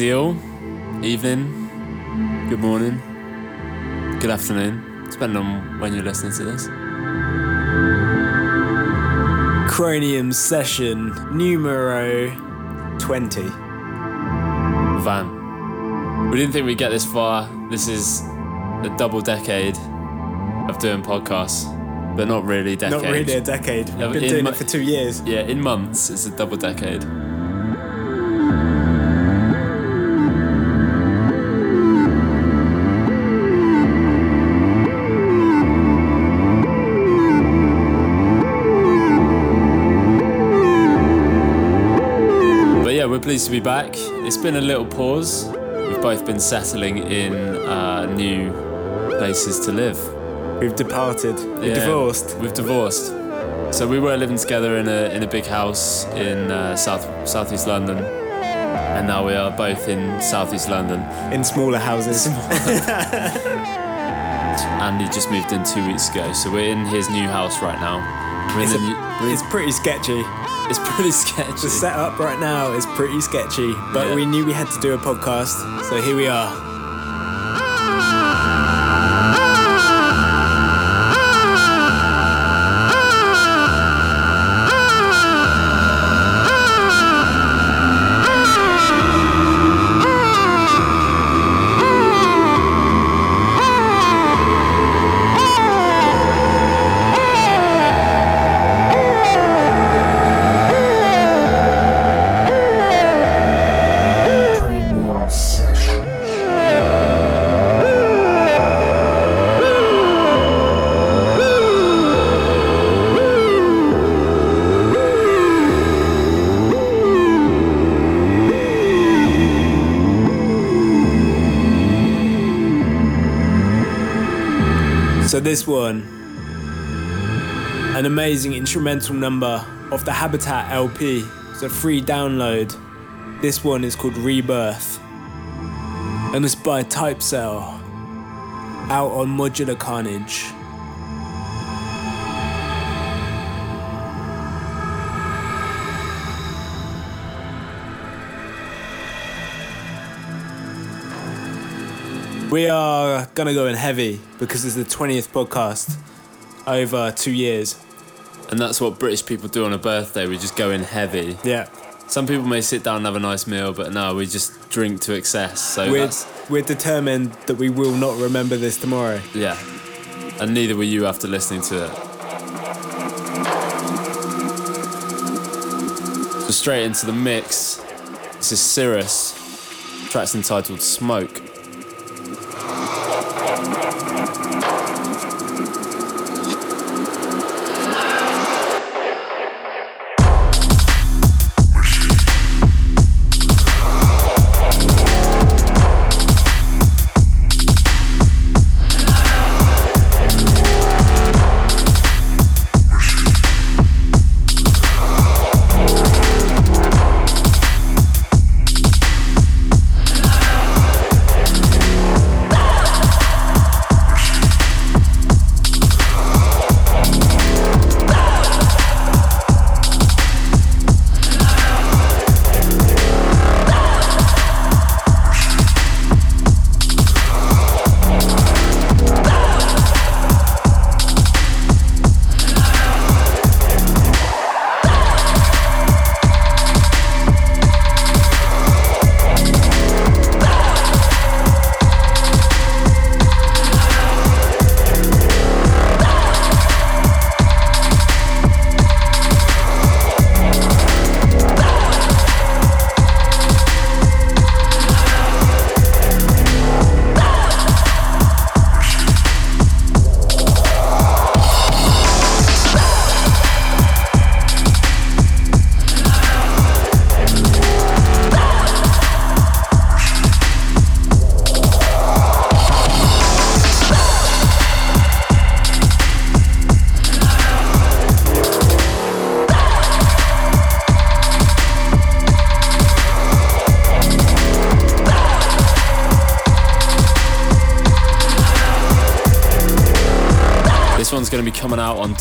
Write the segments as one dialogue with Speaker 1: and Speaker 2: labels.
Speaker 1: All. Evening. Good morning. Good afternoon. Depending on when you're listening to this.
Speaker 2: Cranium session numero 20.
Speaker 1: Van. We didn't think we'd get this far. This is a double decade of doing podcasts, but not really decade.
Speaker 2: Not really a decade. We've been
Speaker 1: in
Speaker 2: doing it for two years.
Speaker 1: Yeah, in months, it's a double decade. Pleased to be back. It's been a little pause. We've both been settling in uh, new places to live.
Speaker 2: We've departed. We're
Speaker 1: Yeah,
Speaker 2: divorced.
Speaker 1: We've divorced. So we were living together in a in a big house in uh, south southeast London, and now we are both in southeast London.
Speaker 2: In smaller houses.
Speaker 1: Andy just moved in two weeks ago, so we're in his new house right now.
Speaker 2: It's, a- it's pretty sketchy.
Speaker 1: it's pretty sketchy.
Speaker 2: The setup right now is pretty sketchy, but
Speaker 1: Yeah.
Speaker 2: we knew we had to do a podcast, so here we are. Instrumental number of the Habitat LP. It's a free download. This one is called Rebirth, and it's by Type Cell, out on Modular Carnage. We are gonna go in heavy because it's the 20th podcast over two years.
Speaker 1: And that's what British people do on a birthday. We just go in heavy.
Speaker 2: Yeah.
Speaker 1: Some people may sit down and have a nice meal, but no, we just drink to excess. So
Speaker 2: We're,
Speaker 1: that's
Speaker 2: we're determined that we will not remember this tomorrow.
Speaker 1: yeah, and neither were you after listening to it. So straight into the mix. This is Cirrus. Track's entitled Smoke.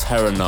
Speaker 1: Coming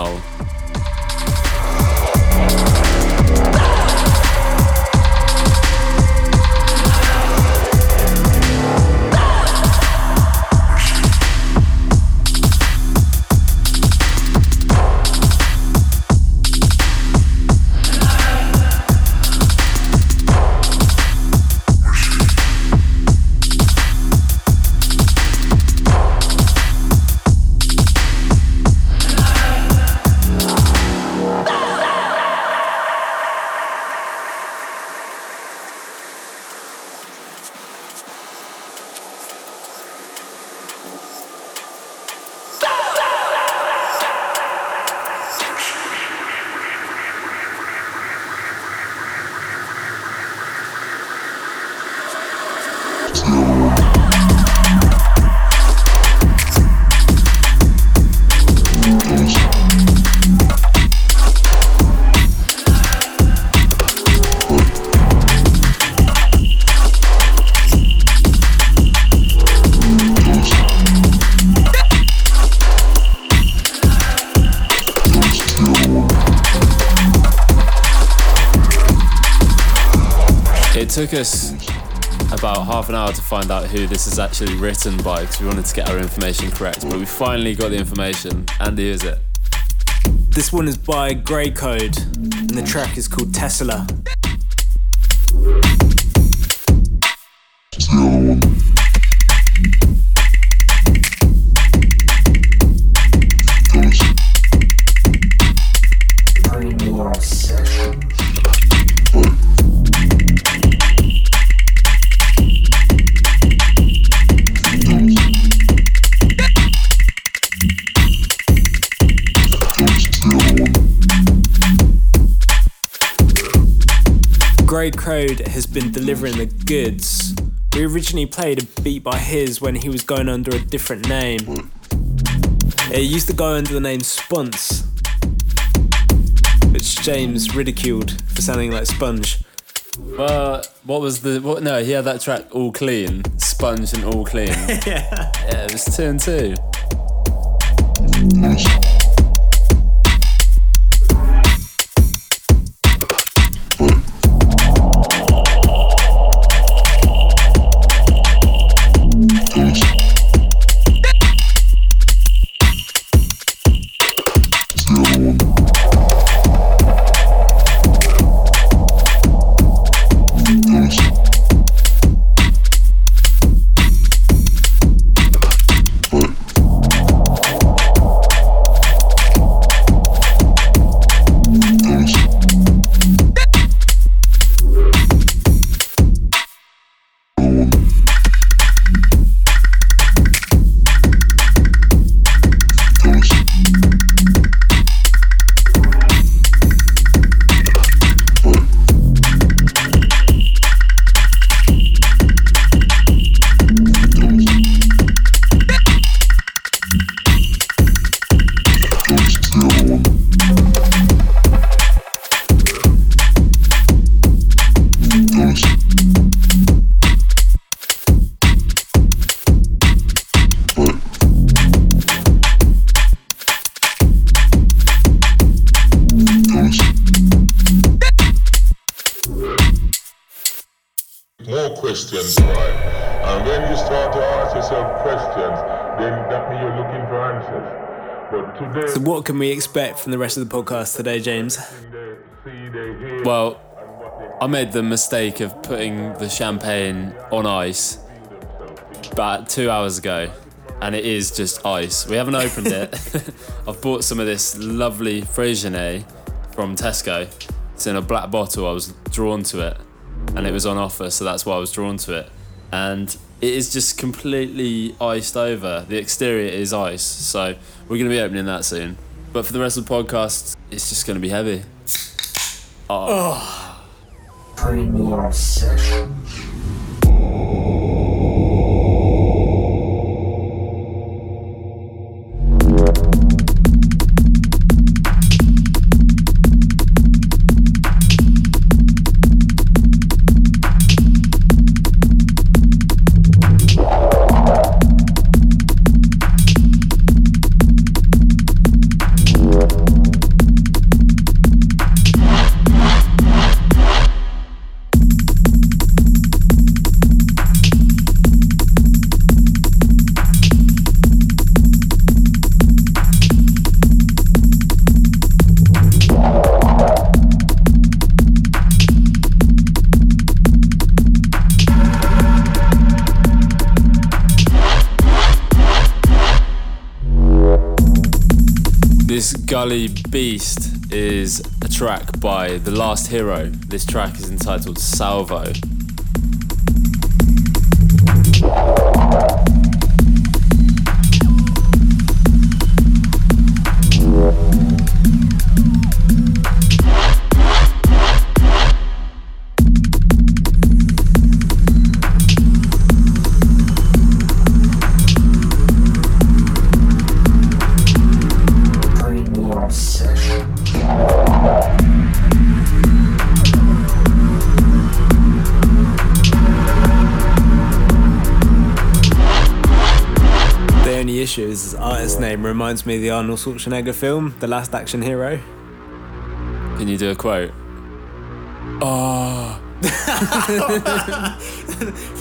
Speaker 1: took us about half an hour to find out who this is actually written by because we wanted to get our information correct, but we finally got the information. Andy, is it?
Speaker 2: This one is by Grey Code, and the track is called Tesla. Code has been delivering the goods. We originally played a beat by his when he was going under a different name. It used to go under the name Spunce, which James ridiculed for sounding like Sponge.
Speaker 1: But what was the what? No, he had that track all clean, sponge and all clean.
Speaker 2: yeah.
Speaker 1: Yeah, it was two and two.
Speaker 3: more
Speaker 2: expect from the rest of the podcast today, James?
Speaker 1: Well, I made the mistake of putting the champagne on ice about two hours ago, and it is just ice. We haven't opened it. I've bought some of this lovely Freixenet from Tesco. It's in a black bottle. I was drawn to it, and it was on offer, so that's why I was drawn to it. And it is just completely iced over. The exterior is ice, so we're going to be opening that soon. But for the rest of the podcast, it's just going to be heavy.
Speaker 4: Ah. Session.
Speaker 1: Gully Beast is a track by The Last Hero. This track is entitled Salvo.
Speaker 2: His name reminds me of the Arnold Schwarzenegger film, The Last Action Hero.
Speaker 1: Can you do a quote? Oh,
Speaker 2: The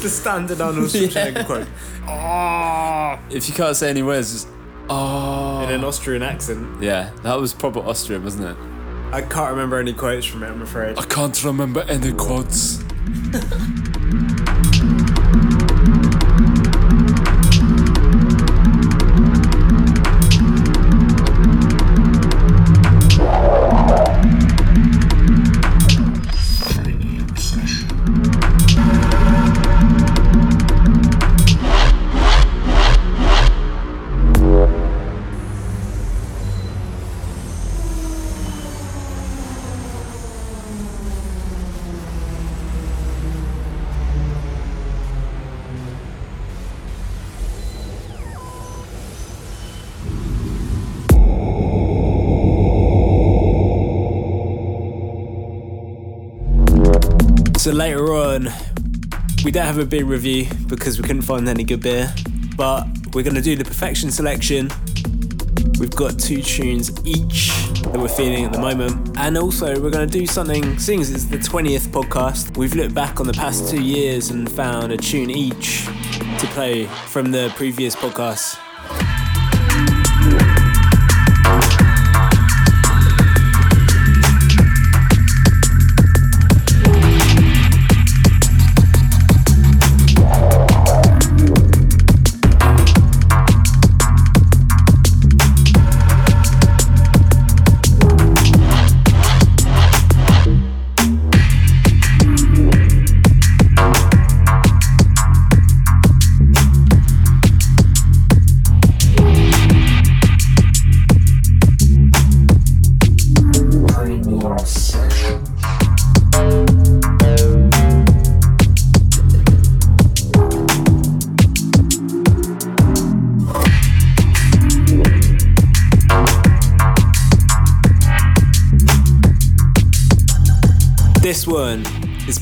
Speaker 2: standard Arnold Schwarzenegger quote. Ah.
Speaker 1: If you can't say any words, just oh.
Speaker 2: In an Austrian accent.
Speaker 1: Yeah, that was proper Austrian, wasn't it?
Speaker 2: I can't remember any quotes from it, I'm afraid.
Speaker 1: I can't remember any quotes.
Speaker 2: So later on, we don't have a beer review because we couldn't find any good beer, but we're gonna do the perfection selection. We've got two tunes each that we're feeling at the moment, and also we're gonna do something. Seeing as it's the 20th podcast, we've looked back on the past two years and found a tune each to play from the previous podcasts.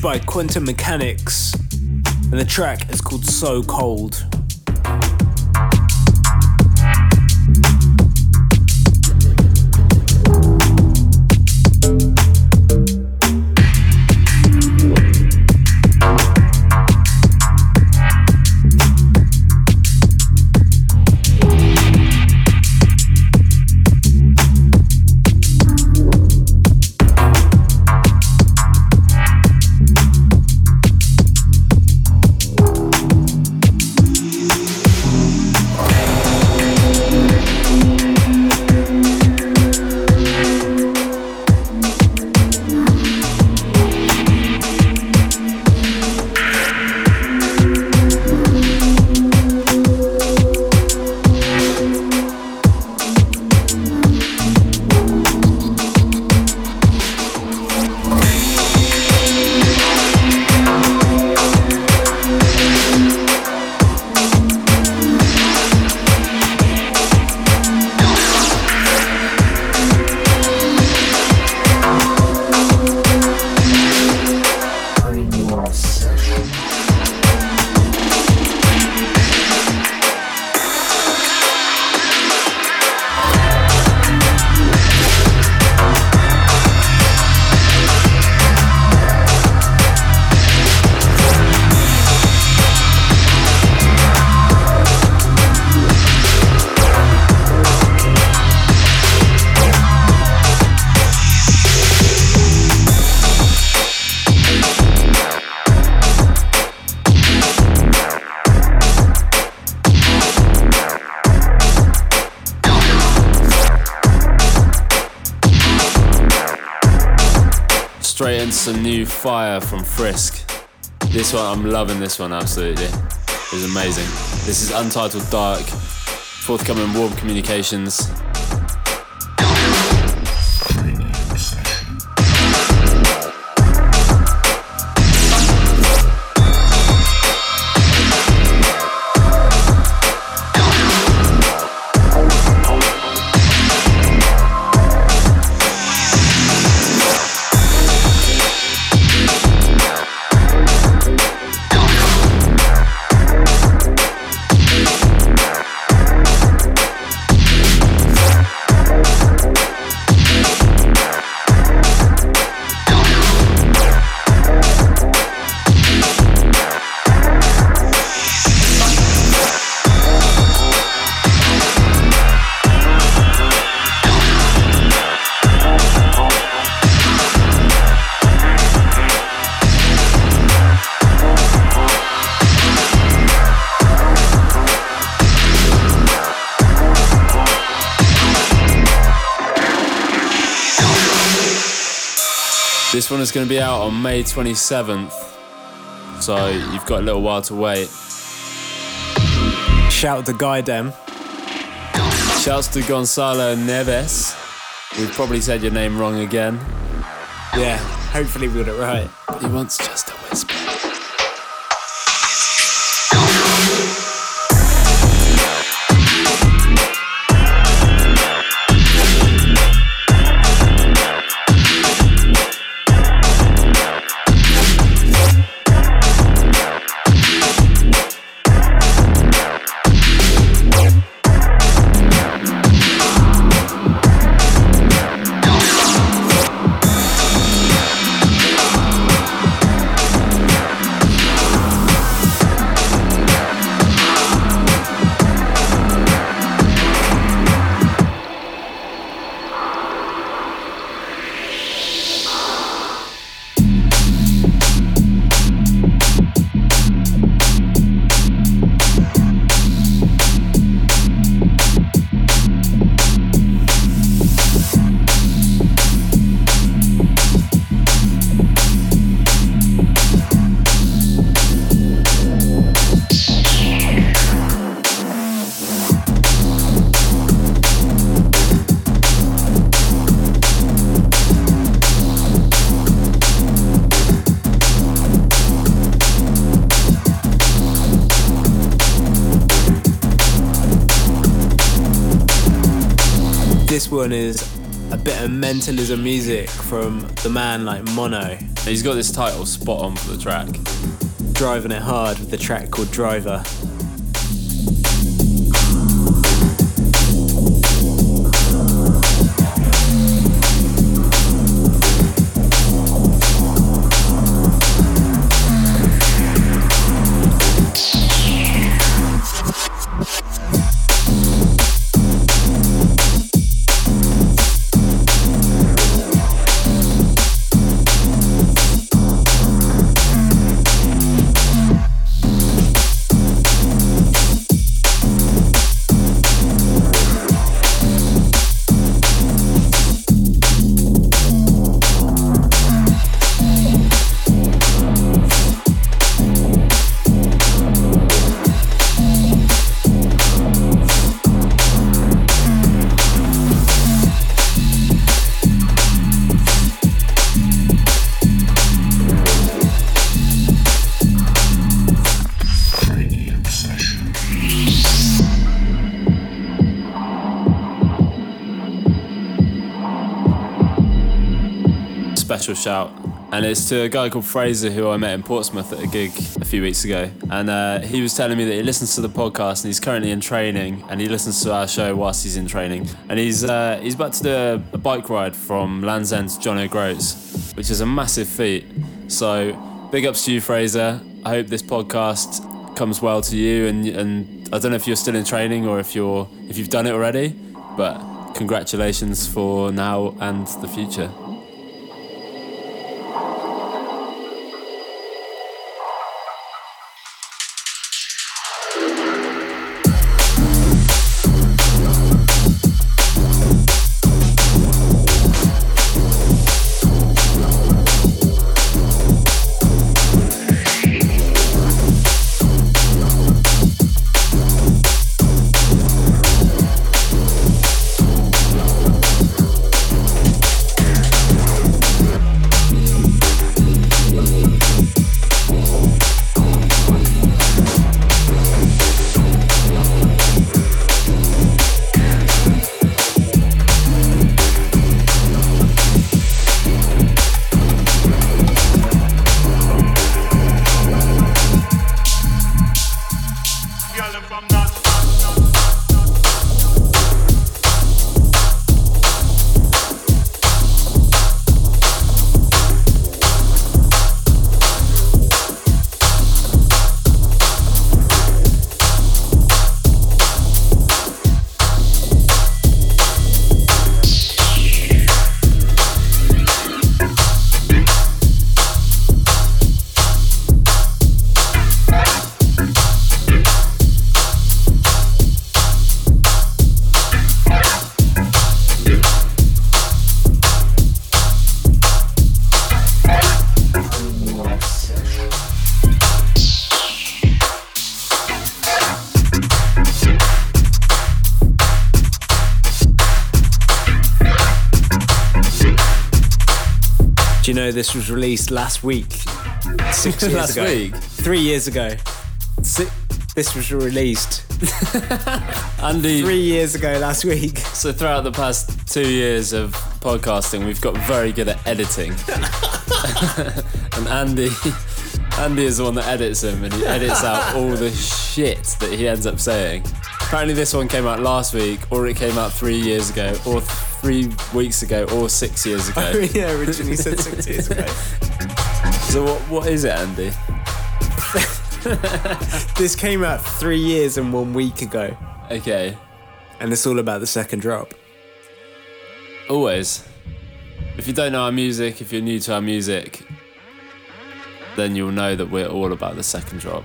Speaker 2: By Quantum Mechanics, and the track is called So Cold.
Speaker 1: Fire from Frisk. This one, I'm loving this one absolutely. It's amazing. This is Untitled Dark, forthcoming Warp Communications. This one is going to be out on May 27th, so you've got a little while to wait.
Speaker 2: Shout to Guy Dem.
Speaker 1: Shouts to Gonzalo Neves. We've probably said your name wrong again.
Speaker 2: Yeah, hopefully we got it right.
Speaker 1: He wants just a
Speaker 2: mentalism music from the man like Mono,
Speaker 1: He's got this title spot on for the track.
Speaker 2: driving it hard with the track called Driver.
Speaker 1: Special shout. And it's to a guy called Fraser who I met in Portsmouth at a gig a few weeks ago. And uh, he was telling me that he listens to the podcast and he's currently in training and he listens to our show whilst he's in training. And he's uh, he's about to do a, a bike ride from Land's End to John O'Groats, which is a massive feat. So big ups to you, Fraser. I hope this podcast comes well to you and and I don't know if you're still in training or if you're if you've done it already, but congratulations for now and the future.
Speaker 2: This was released last week. Six years
Speaker 1: Last
Speaker 2: ago.
Speaker 1: week?
Speaker 2: Three years ago.
Speaker 1: Si-
Speaker 2: This was released
Speaker 1: Andy,
Speaker 2: three years ago last week.
Speaker 1: so throughout the past two years of podcasting, we've got very good at editing. and Andy, Andy is the one that edits him and he edits out all the shit that he ends up saying. Apparently, this one came out last week, or it came out three years ago, or three weeks ago, or six years ago.
Speaker 2: Oh, yeah, originally said six years ago.
Speaker 1: So what, what is it, Andy?
Speaker 2: This came out three years and one week ago,
Speaker 1: Okay,
Speaker 2: and it's all about the second drop.
Speaker 1: always. If you don't know our music, if you're new to our music, then you'll know that we're all about the second drop.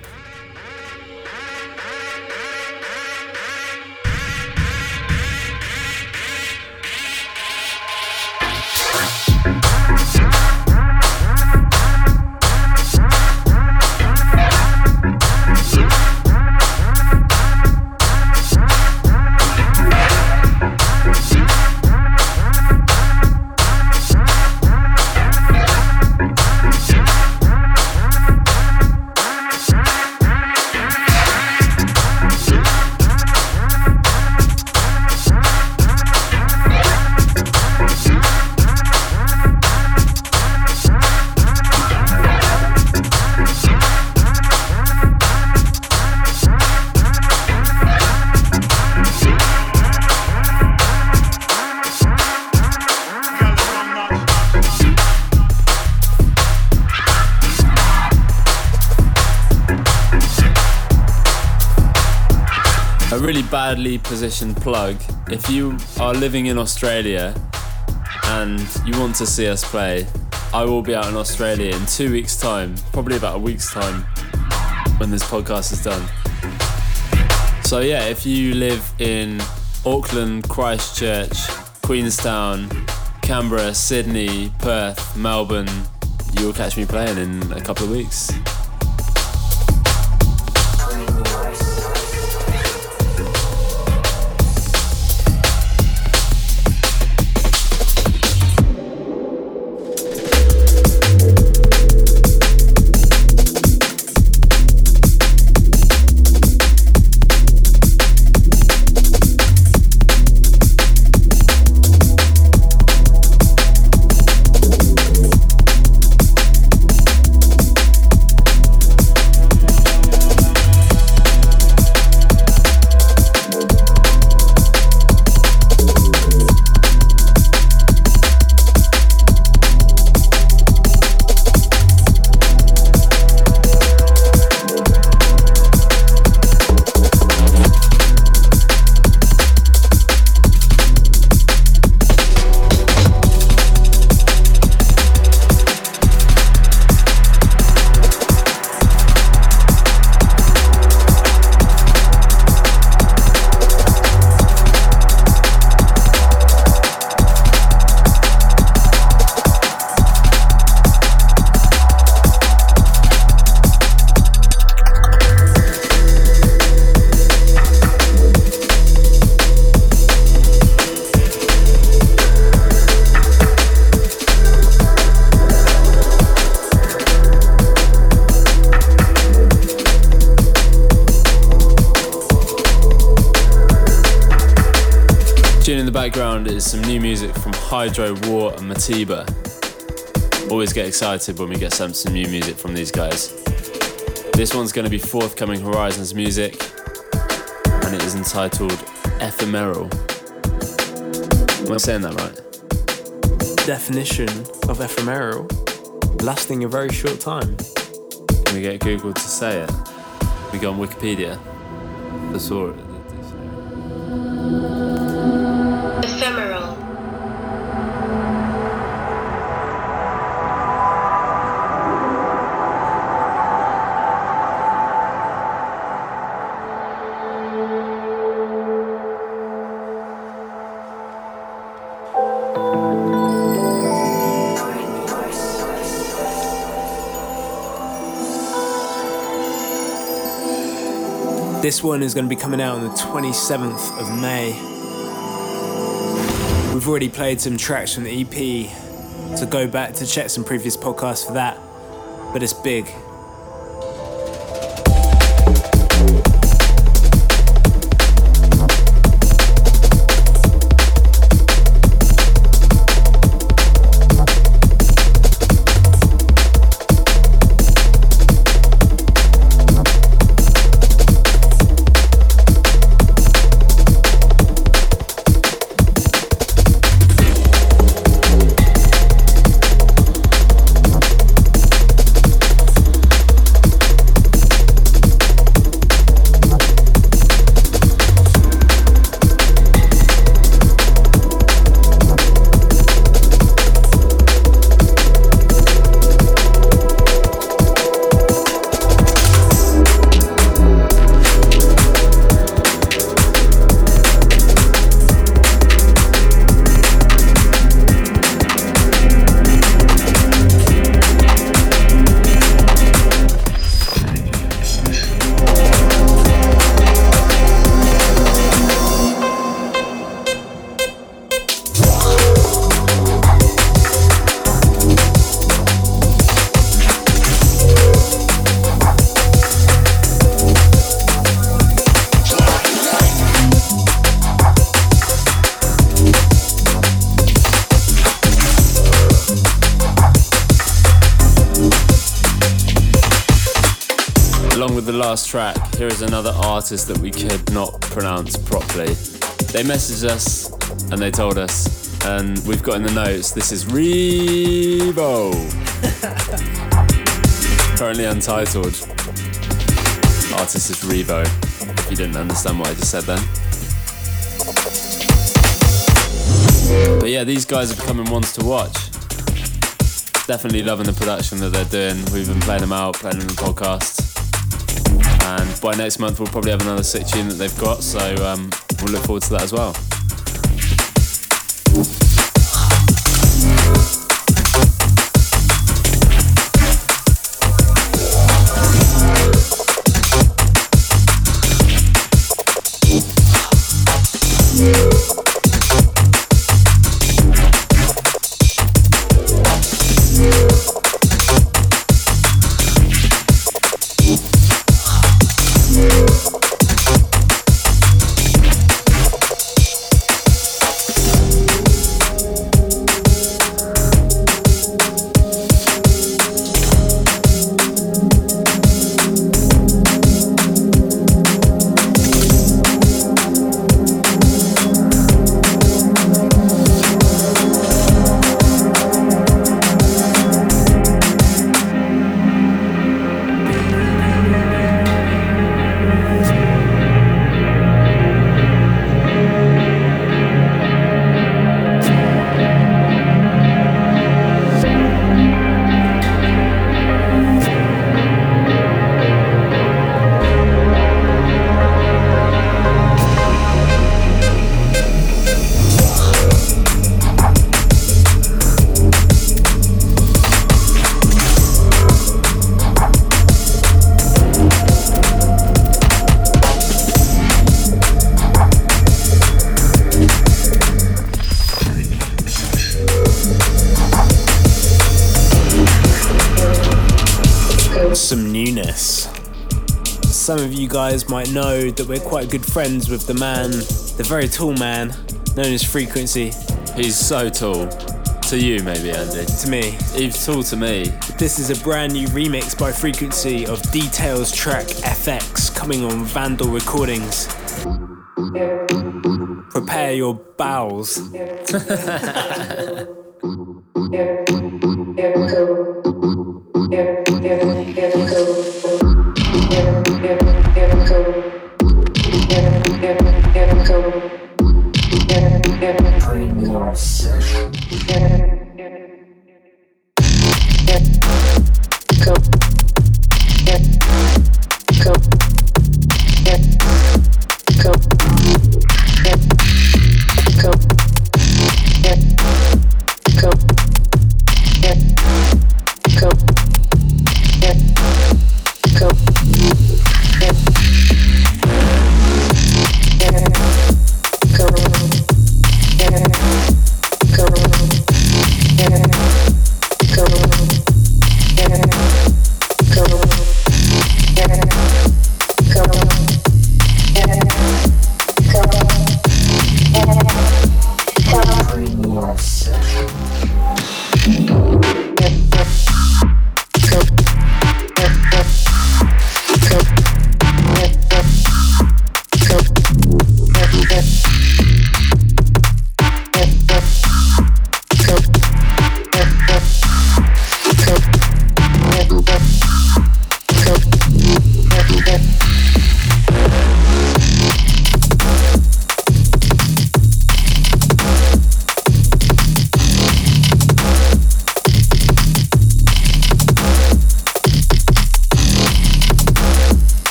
Speaker 1: Badly positioned plug. If you are living in Australia and you want to see us play, I will be out in Australia in two weeks' time, probably about a week's time when this podcast is done. So, yeah, if you live in Auckland, Christchurch, Queenstown, Canberra, Sydney, Perth, Melbourne, you'll catch me playing in a couple of weeks. Hydro, War, and Matiba. Always get excited when we get some, some new music from these guys. This one's going to be forthcoming Horizons music, and it is entitled Ephemeral. Am I saying that right?
Speaker 2: Definition of ephemeral lasting a very short time.
Speaker 1: Can we get Google to say it? We go on Wikipedia. The
Speaker 2: This one is going to be coming out on the 27th of May. We've already played some tracks from the EP So go back to check some previous podcasts for that. But it's big.
Speaker 1: Last track, here is another artist that we could not pronounce properly. They messaged us and they told us, and we've got in the notes this is Revo. Currently untitled. Artist is Revo. If you didn't understand what I just said then. But yeah, these guys are becoming ones to watch. Definitely loving the production that they're doing. We've been playing them out, playing them in the podcasts. And by next month, we'll probably have another sick tune that they've got. So um, we'll look forward to that as well.
Speaker 2: Might know that we're quite good friends with the man, the very tall man, known as Frequency.
Speaker 1: He's so tall. To you, maybe, Andy.
Speaker 2: To me,
Speaker 1: He's tall to me.
Speaker 2: this is a brand new remix by Frequency of Details track FX coming on Vandal Recordings. Prepare your bowels.
Speaker 1: house.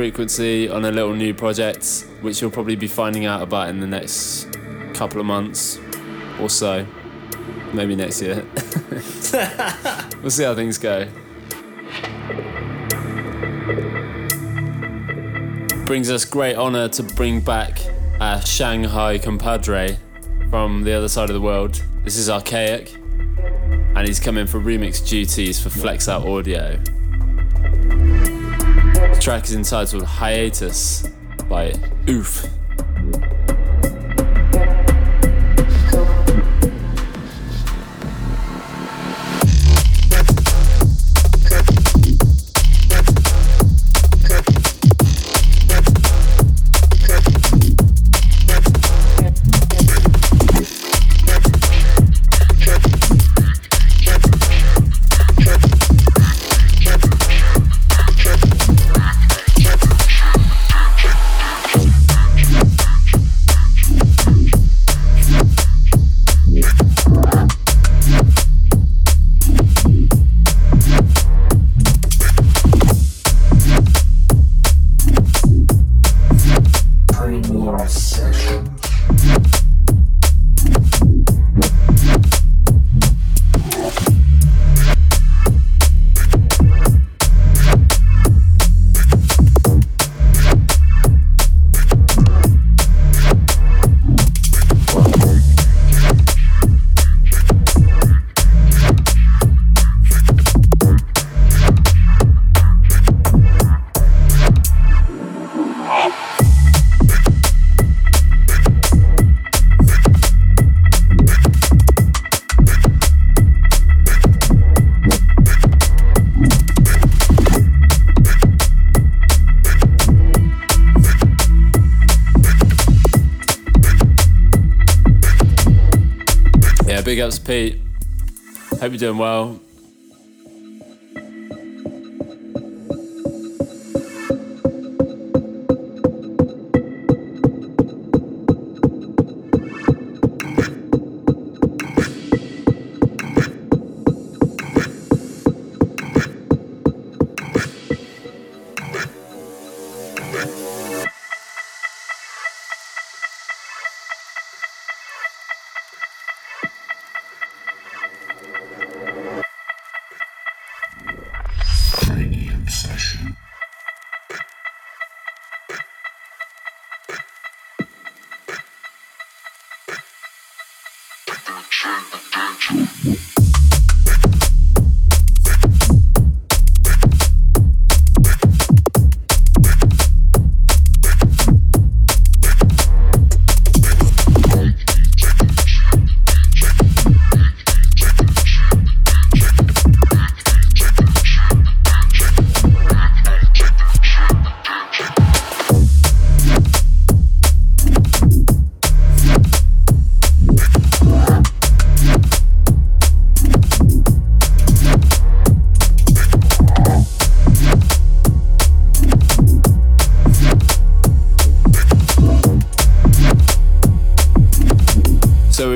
Speaker 1: Frequency on a little new project, which you'll probably be finding out about in the next couple of months or so. Maybe next year. we'll see how things go. Brings us great honour to bring back our Shanghai compadre from the other side of the world. This is Archaic, and he's coming for remix duties for Flex Out Audio. Track is entitled Hiatus by Oof. Doing well.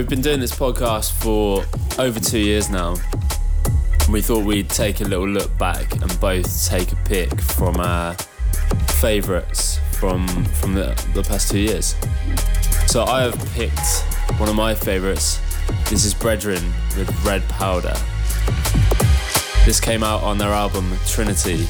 Speaker 1: We've been doing this podcast for over two years now. And we thought we'd take a little look back and both take a pick from our favourites from from the, the past two years. So I have picked one of my favourites. This is Brethren with Red Powder. This came out on their album Trinity.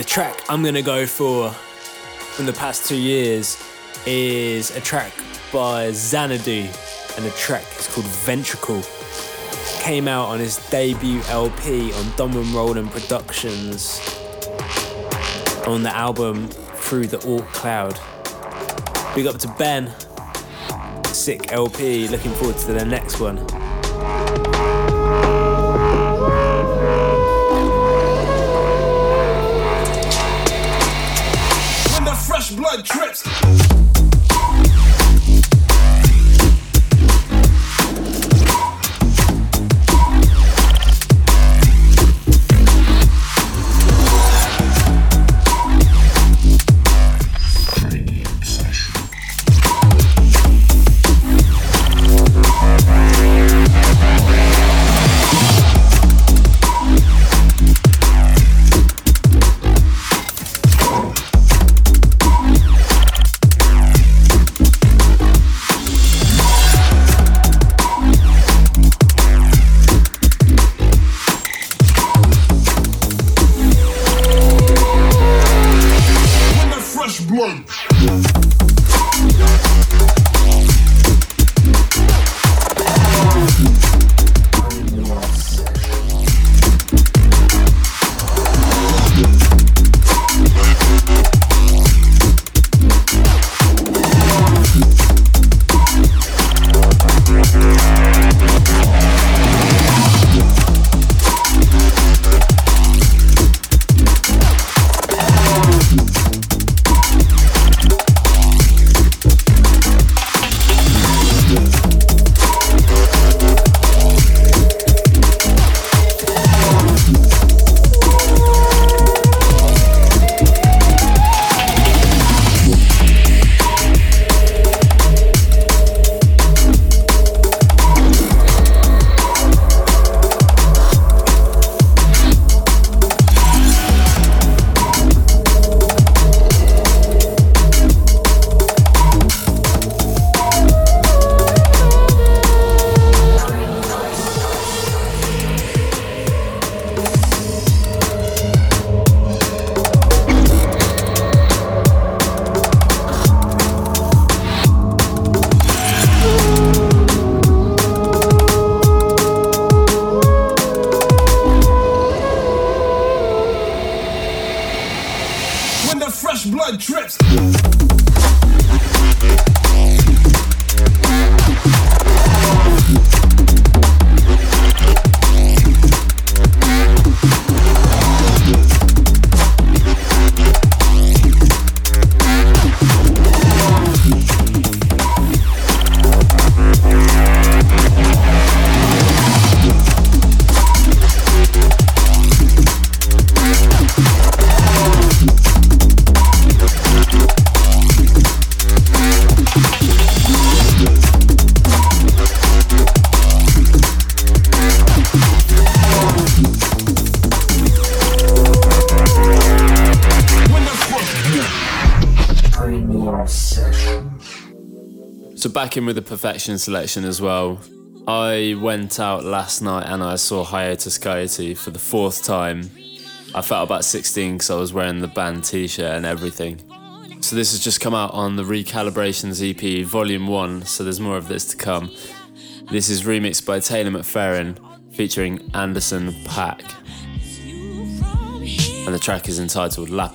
Speaker 2: The track I'm gonna go for from the past two years is a track by Xanadu, and the track is called Ventricle. Came out on his debut LP on Dom and Roland Productions on the album Through the Oort Cloud. Big up to Ben. Sick LP. Looking forward to the next one.
Speaker 1: Back in with the perfection selection as well. I went out last night and I saw Hiatus Kaiyote for the fourth time. I felt about 16 because I was wearing the band t-shirt and everything. So this has just come out on the Recalibrations EP Volume 1, so there's more of this to come. This is remixed by Taylor McFerrin featuring Anderson Paak and the track is entitled
Speaker 5: La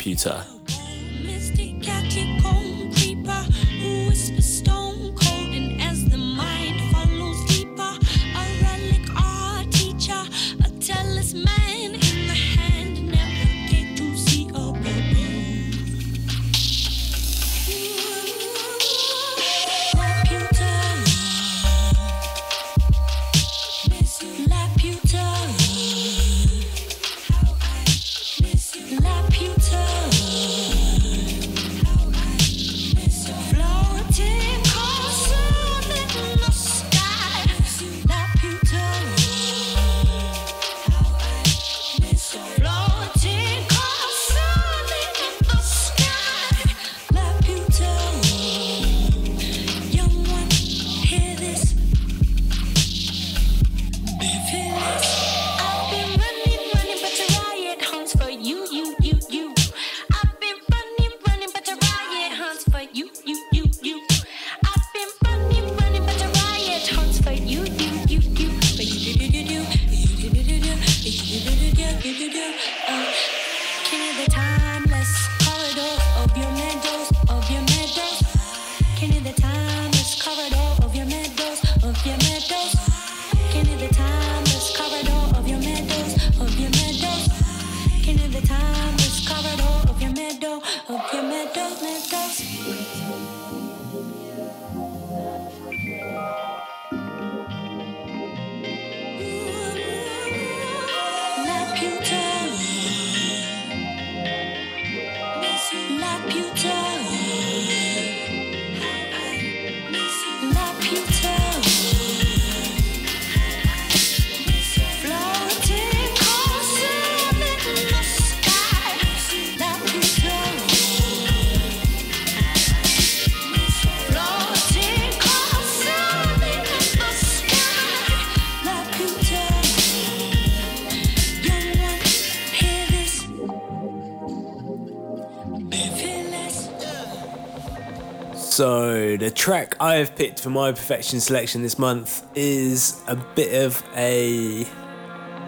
Speaker 5: the
Speaker 2: track I have picked for my perfection selection this month is a bit of a.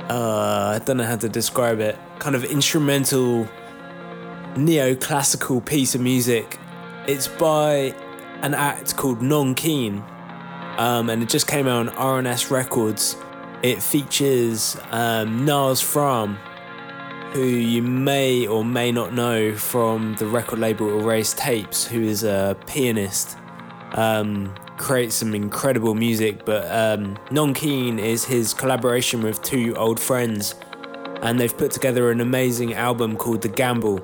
Speaker 2: Uh, I don't know how to describe it. Kind of instrumental, neoclassical piece of music. It's by an act called Nonkeen, um, and it just came out on R&S Records. It features um, Nils Frahm, who you may or may not know from the record label Erased Tapes, who is a pianist. Um, creates some incredible music, but um, Nonkeen is his collaboration with two old friends, and they've put together an amazing album called The Gamble.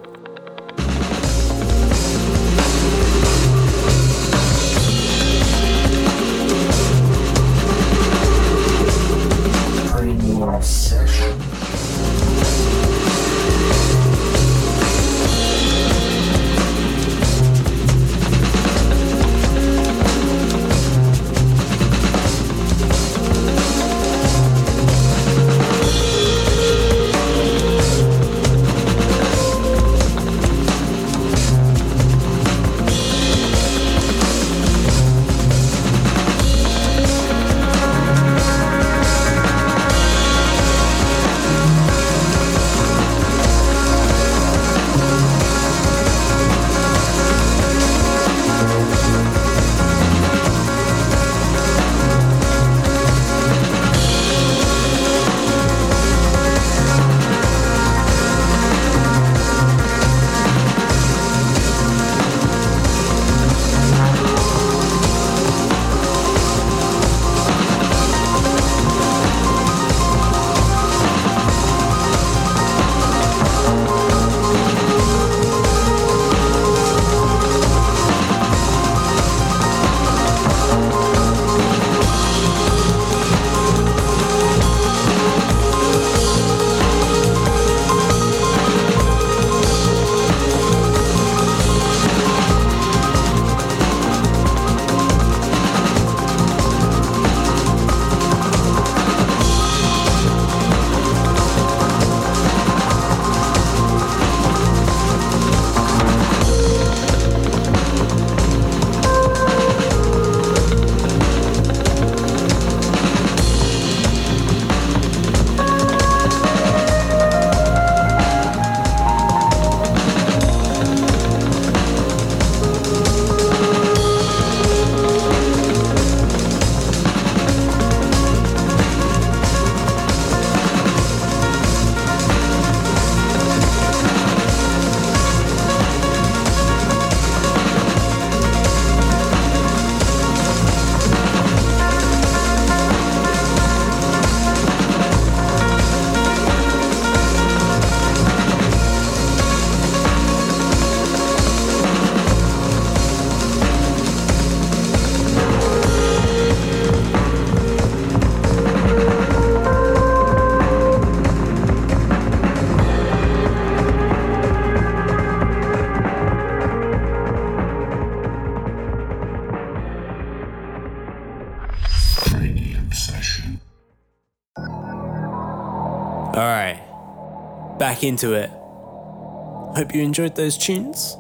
Speaker 2: Back into it. Hope you enjoyed those tunes.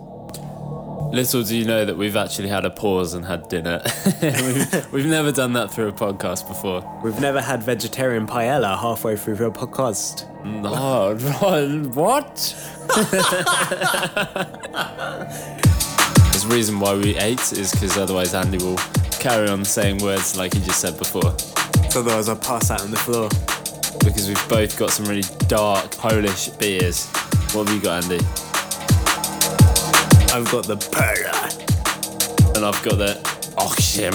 Speaker 1: Little do you know that we've actually had a pause and had dinner. we've, we've never done that through a podcast before.
Speaker 2: We've never had vegetarian paella halfway through a podcast.
Speaker 1: Mm, oh, no, what? There's a reason why we ate is because otherwise Andy will carry on saying words like he just said before.
Speaker 2: So otherwise I'll pass out on the floor.
Speaker 1: Because we've both got some really dark Polish beers. What have you got, Andy?
Speaker 2: I've got the paella.
Speaker 1: And I've got the Oxim.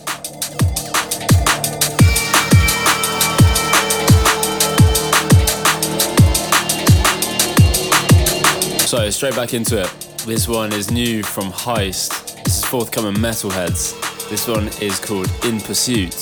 Speaker 1: So straight back into it. This one is new from Heist. This is forthcoming Metalheadz. This one is called In Pursuit.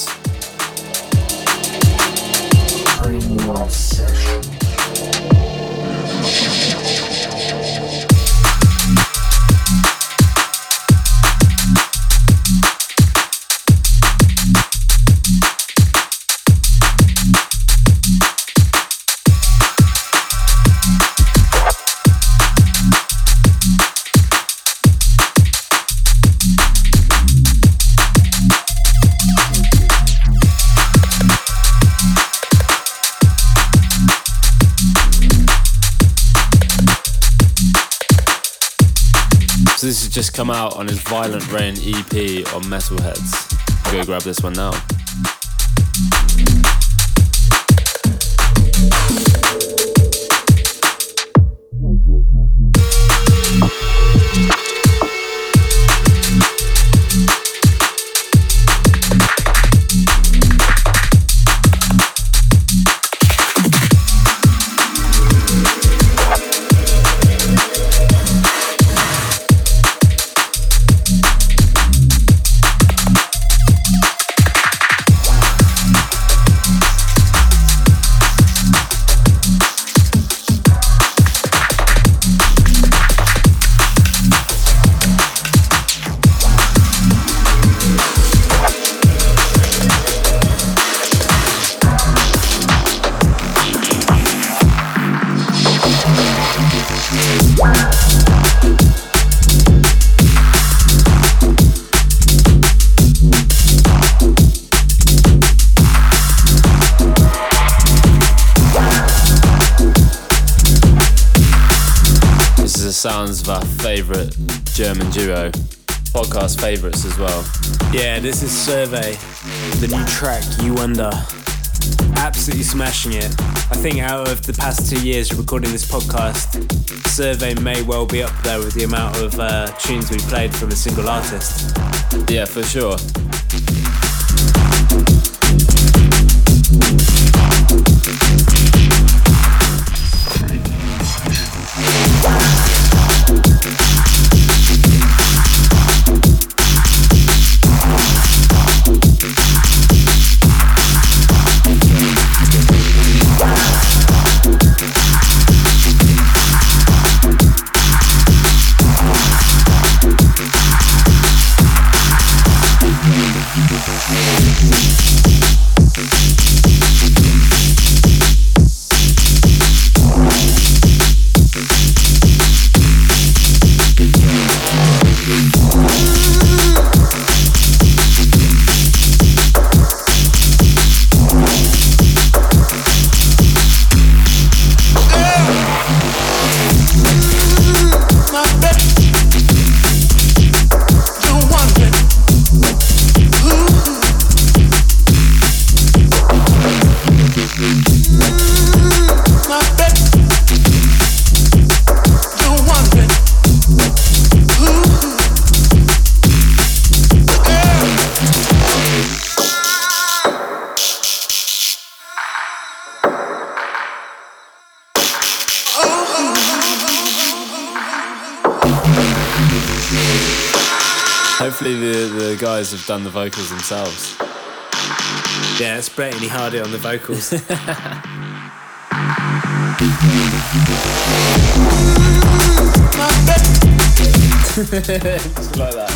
Speaker 1: Just come out on his Violent Rain EP on Metalheadz. Go grab this one now. Podcast favourites as well.
Speaker 2: Yeah, this is Survey, the new track You Wonder. Absolutely smashing it. I think out of the past two years recording this podcast, Survey may well be up there with the amount of uh, tunes we played from a single artist.
Speaker 1: Yeah, for sure. Guys have done the vocals themselves.
Speaker 2: Yeah, it's blatantly hardy on the vocals.
Speaker 1: Just like that.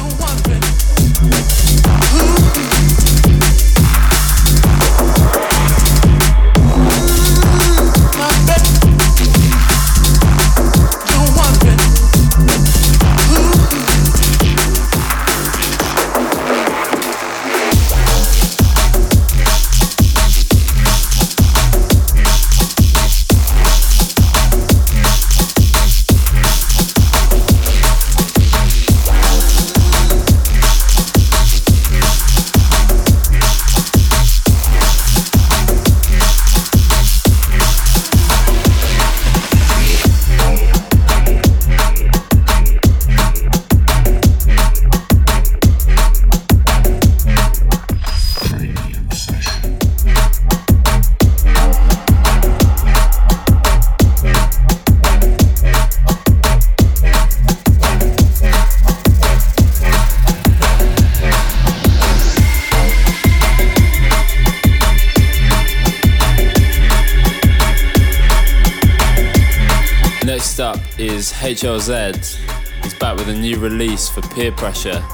Speaker 1: HLZ. is back with a new release for Peer Pressure.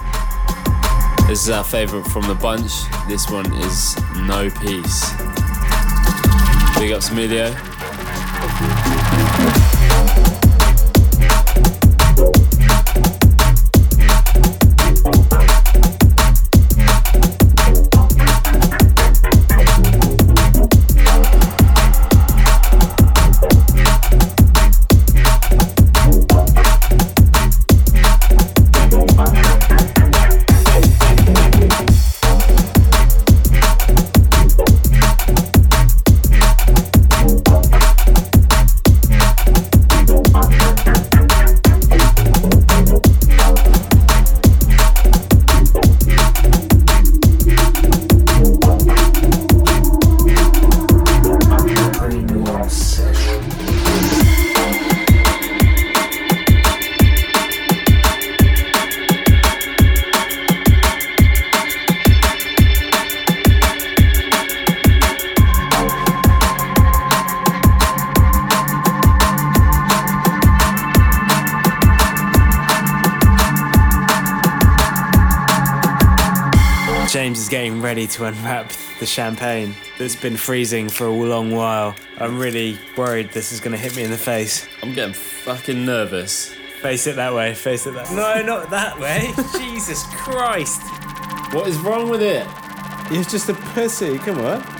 Speaker 1: This is our favourite from the bunch. This one is No Peace. Big ups, Emilio.
Speaker 2: To unwrap the champagne that's been freezing for a long while. I'm really worried this is going to hit me in the face.
Speaker 1: I'm getting fucking nervous.
Speaker 2: Face it that way, face it that No, not that way. Jesus Christ.
Speaker 1: What is wrong with it?
Speaker 2: You're just a pussy, come on.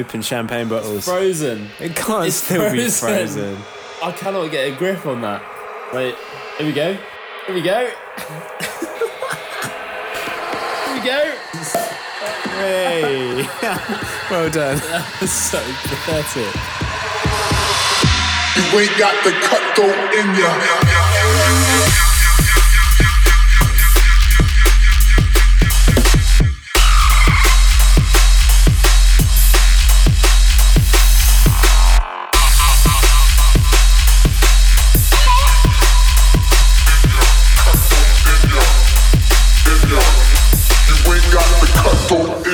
Speaker 2: Open champagne bottles.
Speaker 1: Frozen.
Speaker 2: It can't
Speaker 1: It's
Speaker 2: still be
Speaker 1: frozen.
Speaker 2: frozen.
Speaker 1: I cannot get a grip on that. Wait, here we go. Here we go. here we go.
Speaker 2: Hey. well done.
Speaker 1: That's so pathetic.
Speaker 6: You ain't got the cutthroat in ya. The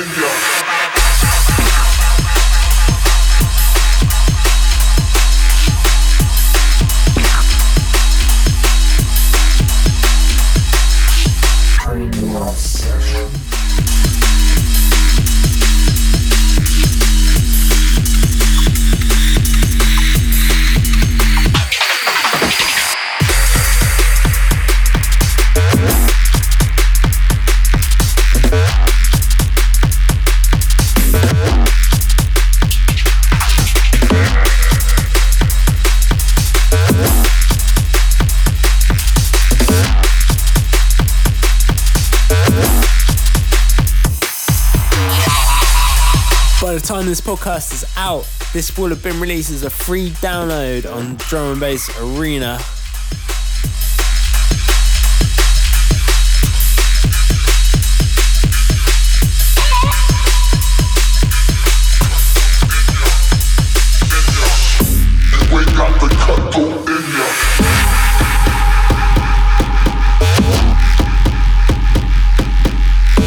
Speaker 2: podcast is out, this will have been released as a free download on Drum and Bass Arena.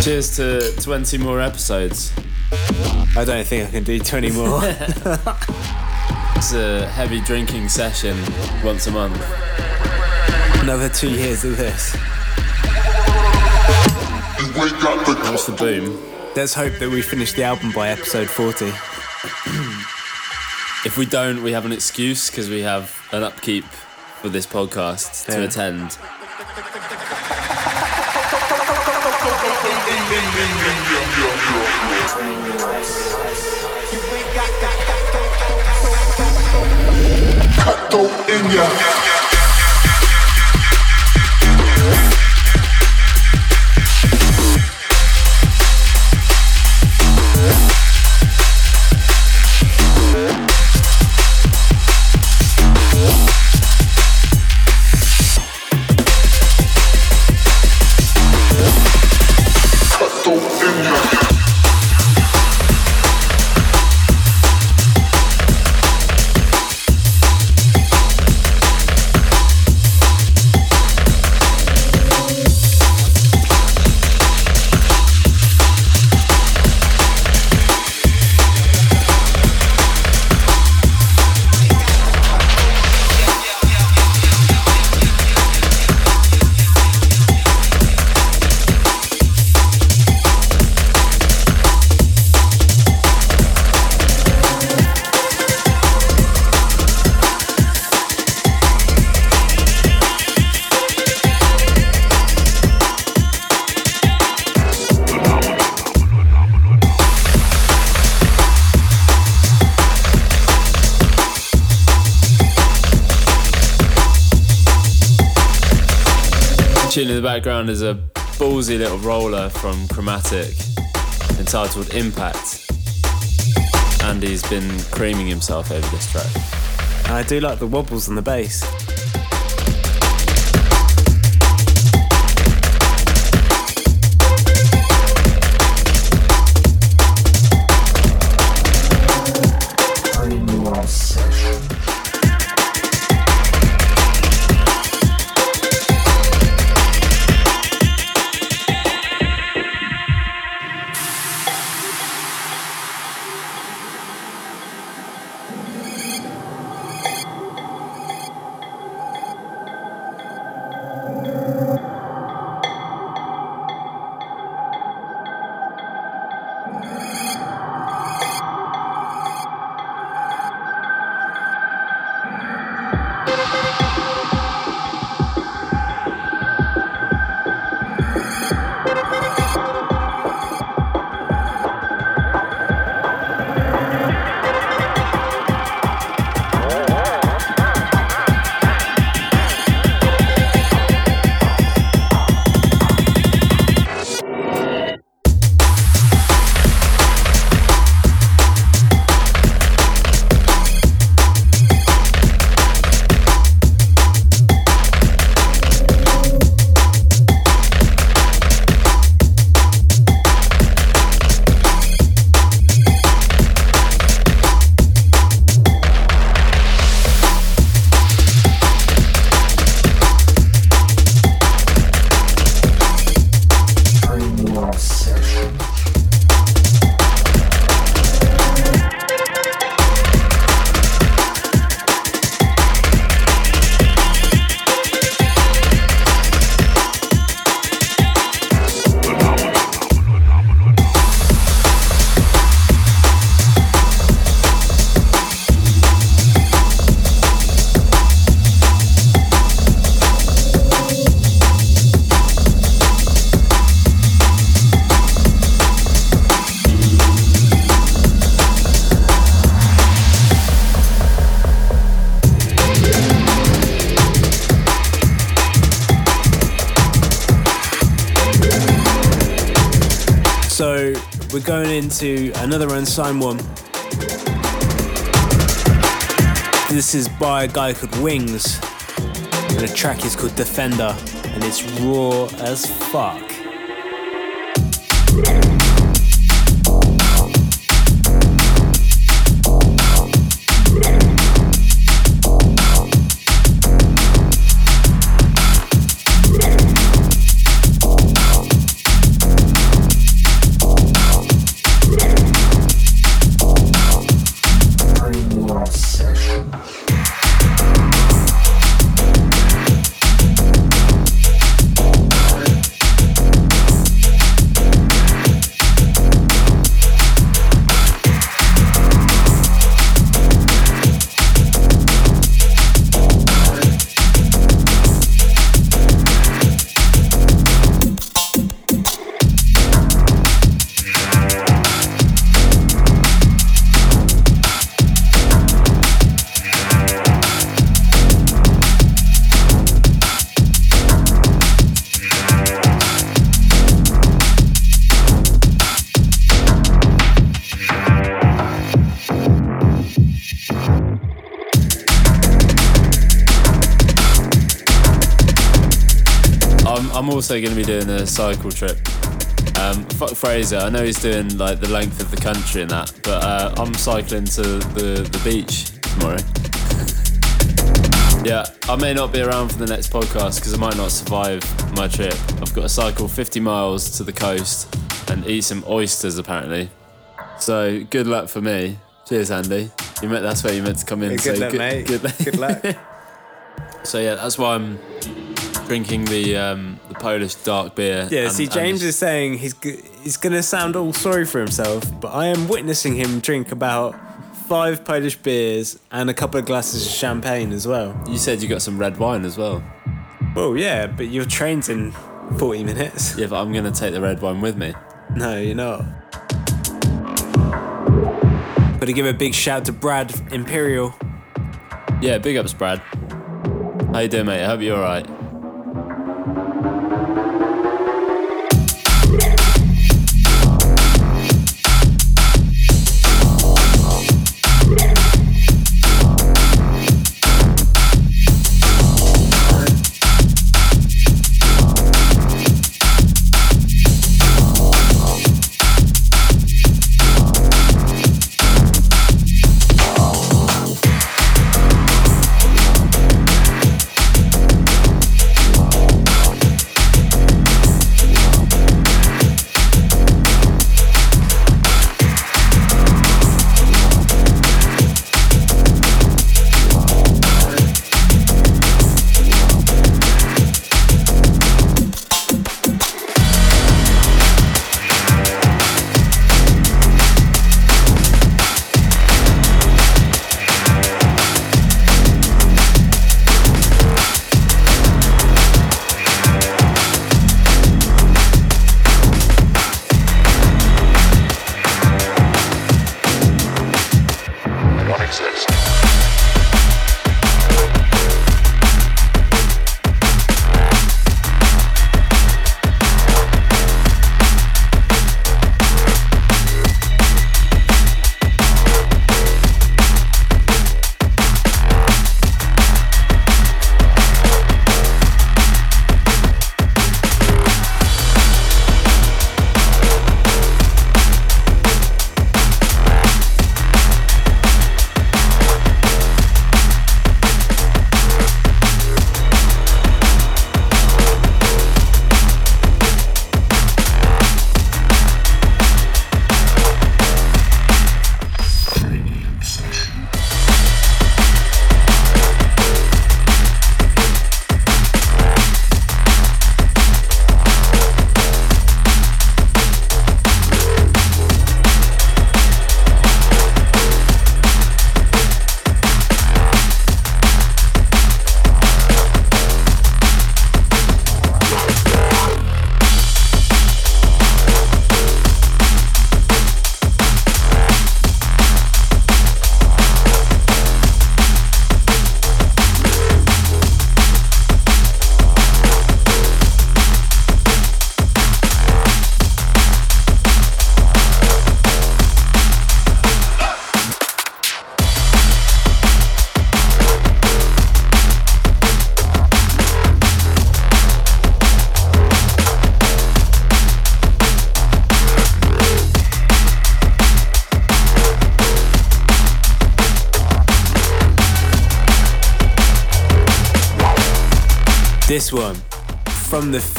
Speaker 1: Cheers to 20 more episodes.
Speaker 2: I don't think I can do 20 more.
Speaker 1: It's a heavy drinking session once a month.
Speaker 2: Another two years of this.
Speaker 6: You ain't got the
Speaker 1: boom?
Speaker 2: Let's hope that we finish the album by episode 40.
Speaker 1: If we don't, we have an excuse because we have an upkeep for this podcast to attend.
Speaker 6: Cutthroat in ya.
Speaker 1: Tune in the background is a ballsy little roller from Chromatic entitled Impact. Andy's been creaming himself over this track.
Speaker 2: I do like the wobbles on the bass. We're going into another unsigned one. This is by a guy called Wings. And the track is called Defender. And it's raw as fuck.
Speaker 1: Also going to be doing a cycle trip. Um, fuck Fraser. I know he's doing like the length of the country and that, but uh, I'm cycling to the, the beach tomorrow. yeah, I may not be around for the next podcast because I might not survive my trip. I've got to cycle 50 miles to the coast and eat some oysters apparently. So good luck for me. Cheers, Andy. You meant that's where you meant to come in.
Speaker 2: Yeah,
Speaker 1: so
Speaker 2: good luck, mate.
Speaker 1: Good,
Speaker 2: Good luck.
Speaker 1: so yeah, that's why I'm drinking the um, the Polish dark beer.
Speaker 2: Yeah,
Speaker 1: and-
Speaker 2: see, James is saying he's g- he's gonna sound all sorry for himself, but I am witnessing him drink about five Polish beers and a couple of glasses of champagne as well.
Speaker 1: You said you got some red wine as well.
Speaker 2: Well, yeah, but your train's in forty minutes.
Speaker 1: Yeah, but I'm gonna take the red wine with me.
Speaker 2: No, you're not. Got to give a big shout to Brad Imperial.
Speaker 1: Yeah, big ups, Brad. How you doing, mate? I hope you're alright.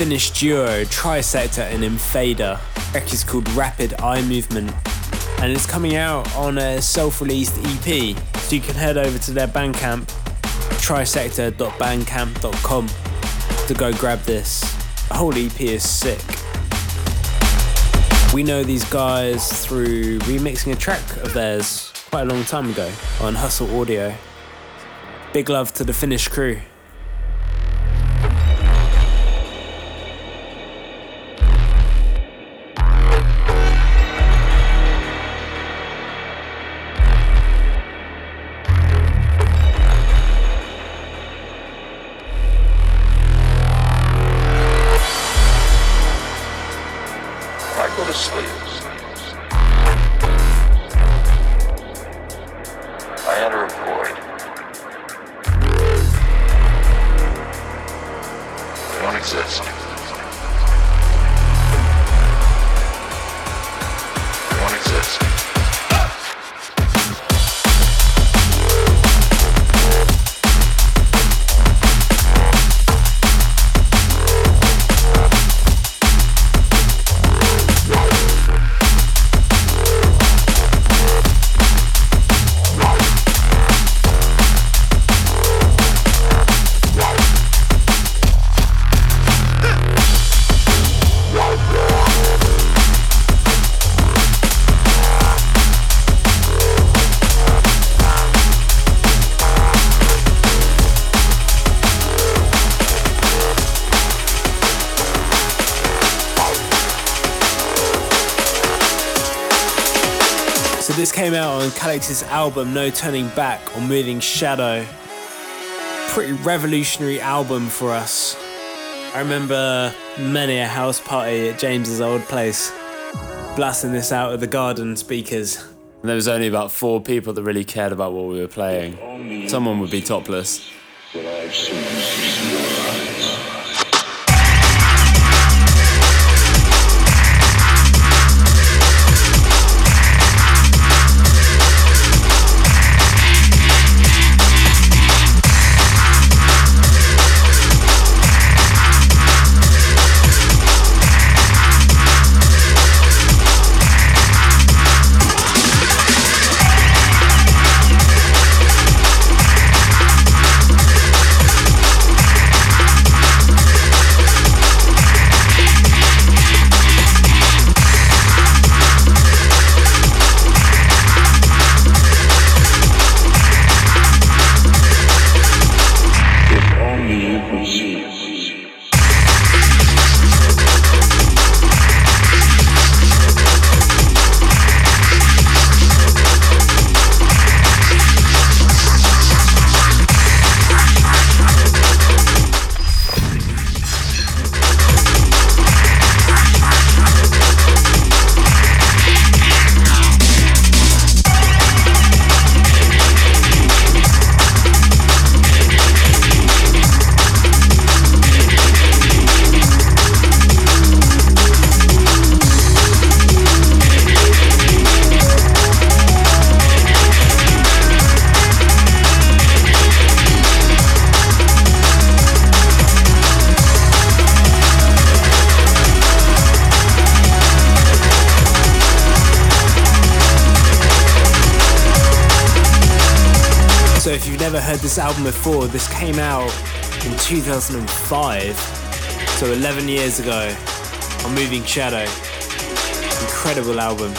Speaker 2: Finnish duo Trisector and Infader. Track is called Rapid Eye Movement, and it's coming out on a self-released EP. So you can head over to their Bandcamp, trisector.bandcamp.com, to go grab this. The whole EP is sick. We know these guys through remixing a track of theirs quite a long time ago on Hustle Audio. Big love to the Finnish crew. On Calyx's album No Turning Back or Moving Shadow. Pretty revolutionary album for us. I remember many a house party at James's old place, blasting this out of the garden speakers.
Speaker 1: And there was only about four people that really cared about what we were playing. Someone would be topless.
Speaker 2: This came out in 2005, so 11 years ago A Moving Shadow. Incredible album.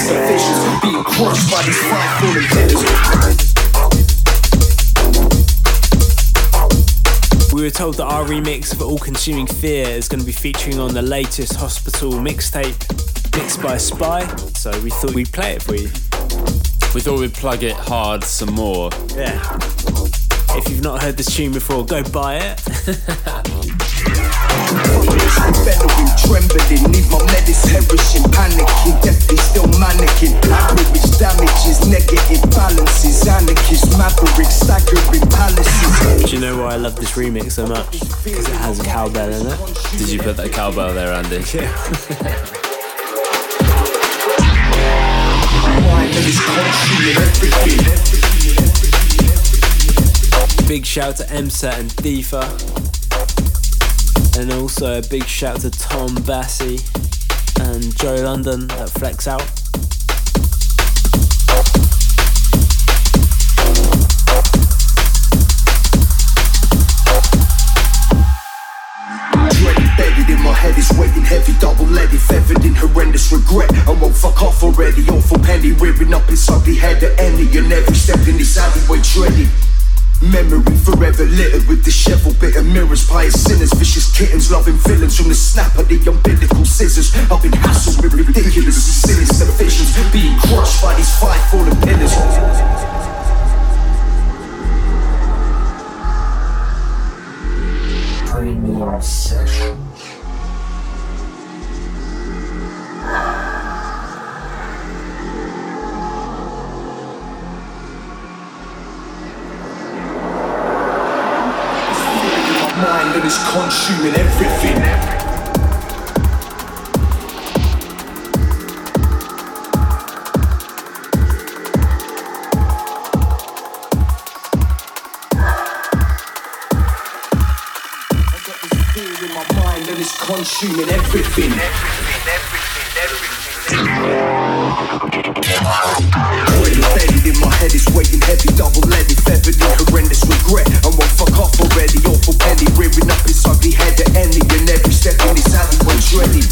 Speaker 7: Ridiculously sinister visions, being crushed by these five fallen.
Speaker 2: We were told that our remix of All Consuming Fear is going to be featuring on the latest Hospital mixtape, mixed by Spy, so we thought we'd play it for you.
Speaker 1: We thought we'd plug it hard some more.
Speaker 2: Yeah. If you've not heard this tune before, go buy it.
Speaker 7: Bellowing, trembling, need my medicine, perishing, panicking, deathly still mannequin. Average damages, negative balances, anarchists, mavericks, staggering palaces.
Speaker 2: Do you know why I love this remix so much? Because it has a cowbell in it.
Speaker 1: Did you put that cowbell there, Andy?
Speaker 7: Mind that is consuming everything.
Speaker 2: Big shout to MSET and Defa. And also a big shout to Tom Bassey and Joe London at Flex Out.
Speaker 7: Head is weighing heavy, double-leaded, feathered in horrendous regret. I won't fuck off already, awful penny rearing up its ugly head at any and every step in this alleyway dreaded. Memory forever littered with disheveled bitter mirrors, pious sinners, vicious kittens, loving villains from the snap of the umbilical scissors. I've been hassled with ridiculous sinister visions, being crushed by these five fallen pillars.
Speaker 4: Premium session.
Speaker 7: My mind and it's consuming everything. It's consuming everything. Already embedded in my head is weighing heavy, double-leaded, dreaded.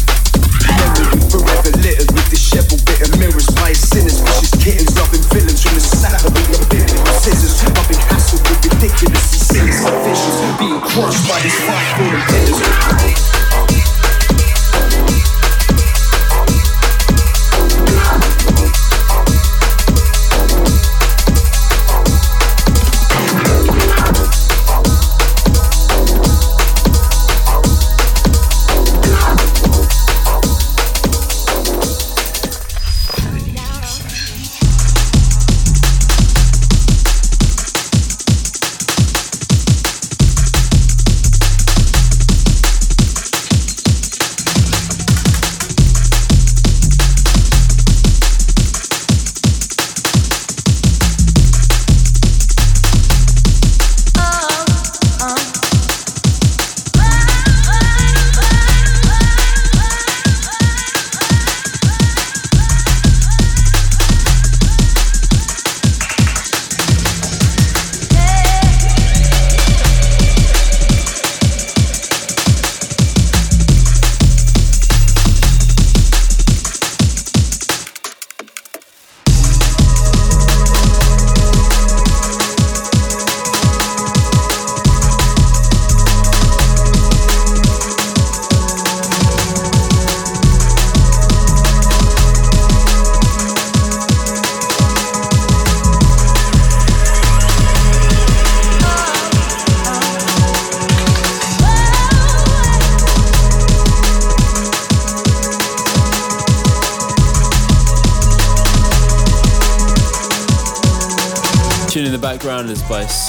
Speaker 7: Memory forever littered with disheveled bitter mirrors, pious sinners, vicious kittens, loving villains from the snap of the umbilical scissors. I've been hassled with ridiculous and sinister visions, being crushed by five fallen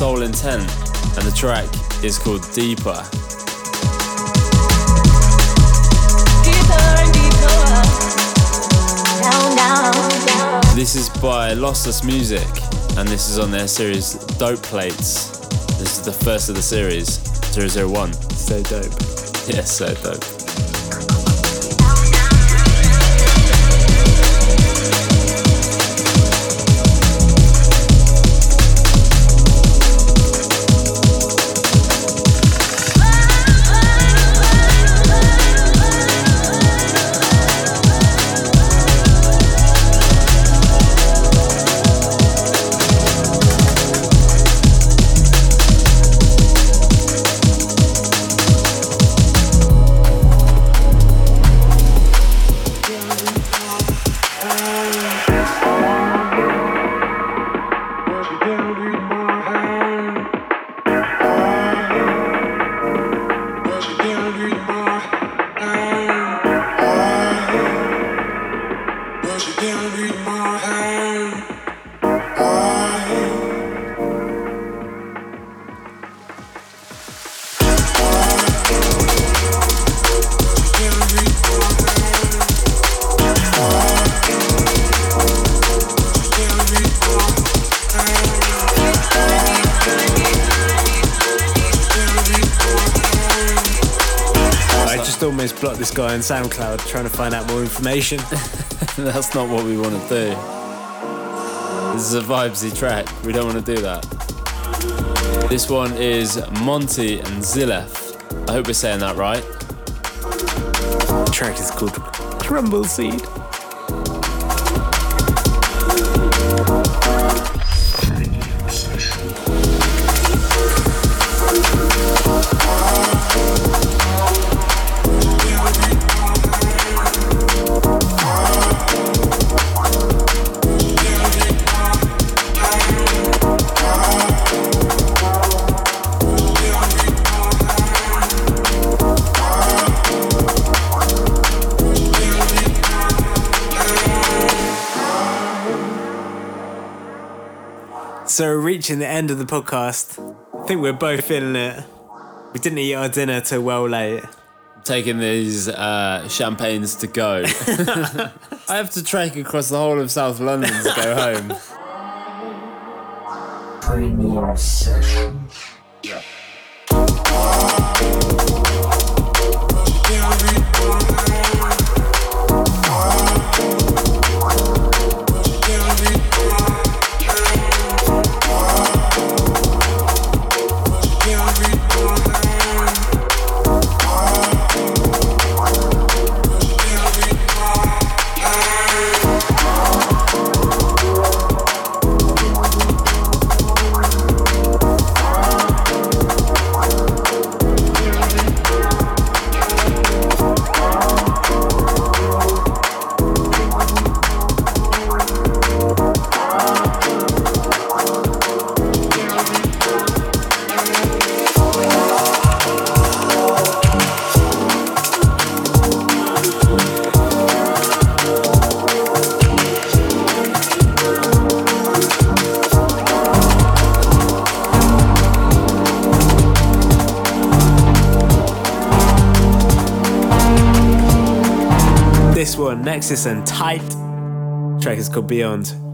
Speaker 1: Soul Intent, and the track is called Deeper. This is by Lossless Music, and this is on their series Dope Plates. This is the first of the series, 001.
Speaker 2: So dope.
Speaker 1: Yes, so dope.
Speaker 2: Almost blocked this guy on SoundCloud trying to find out more information.
Speaker 1: That's not what we want to do. This is a vibesy track. We don't want to do that. This one is Monty and Zilef. I hope we're saying that right.
Speaker 2: the track is called Crumble Seed. So we're reaching the end of the podcast. I think we're both feeling it. We didn't eat our dinner till well late.
Speaker 1: Taking these uh, champagnes to go. I have to trek across the whole of South London to go home.
Speaker 4: Premium sessions. This Nexus and Tight. track is called Beyond.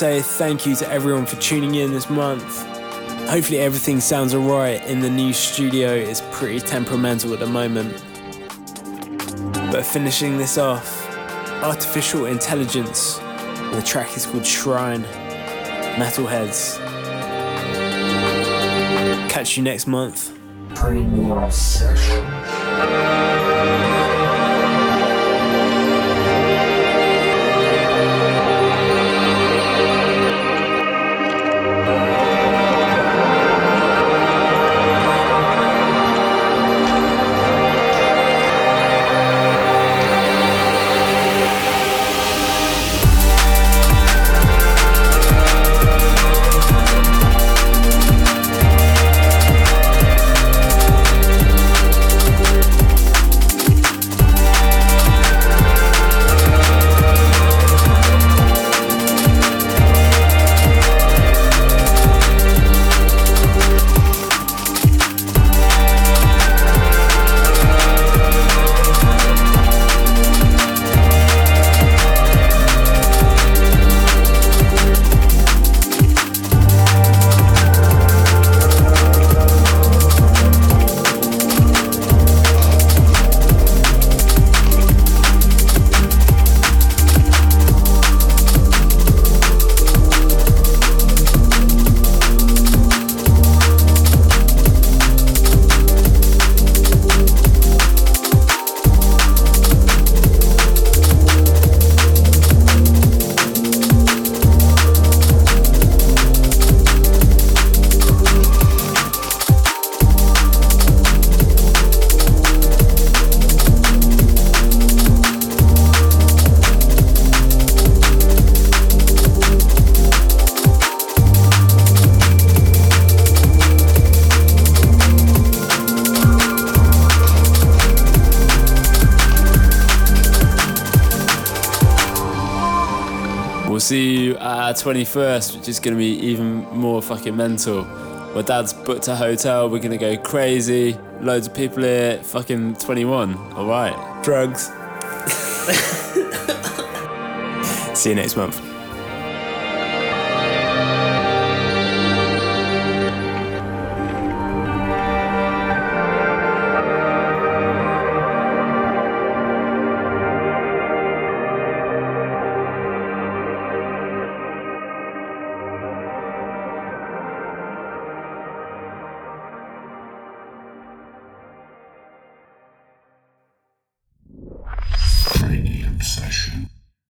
Speaker 2: Say thank you to everyone for tuning in this month. Hopefully, everything sounds alright in the new studio. It's pretty temperamental at the moment. But finishing this off, Artificial Intelligence. The track is called Shrine. Metalheadz. Catch you next month.
Speaker 6: Premium.
Speaker 1: 21st, which is going to be even more fucking mental. My dad's booked a hotel. We're going to go crazy. Loads of people here. Fucking 21. All right.
Speaker 2: Drugs. See you next month.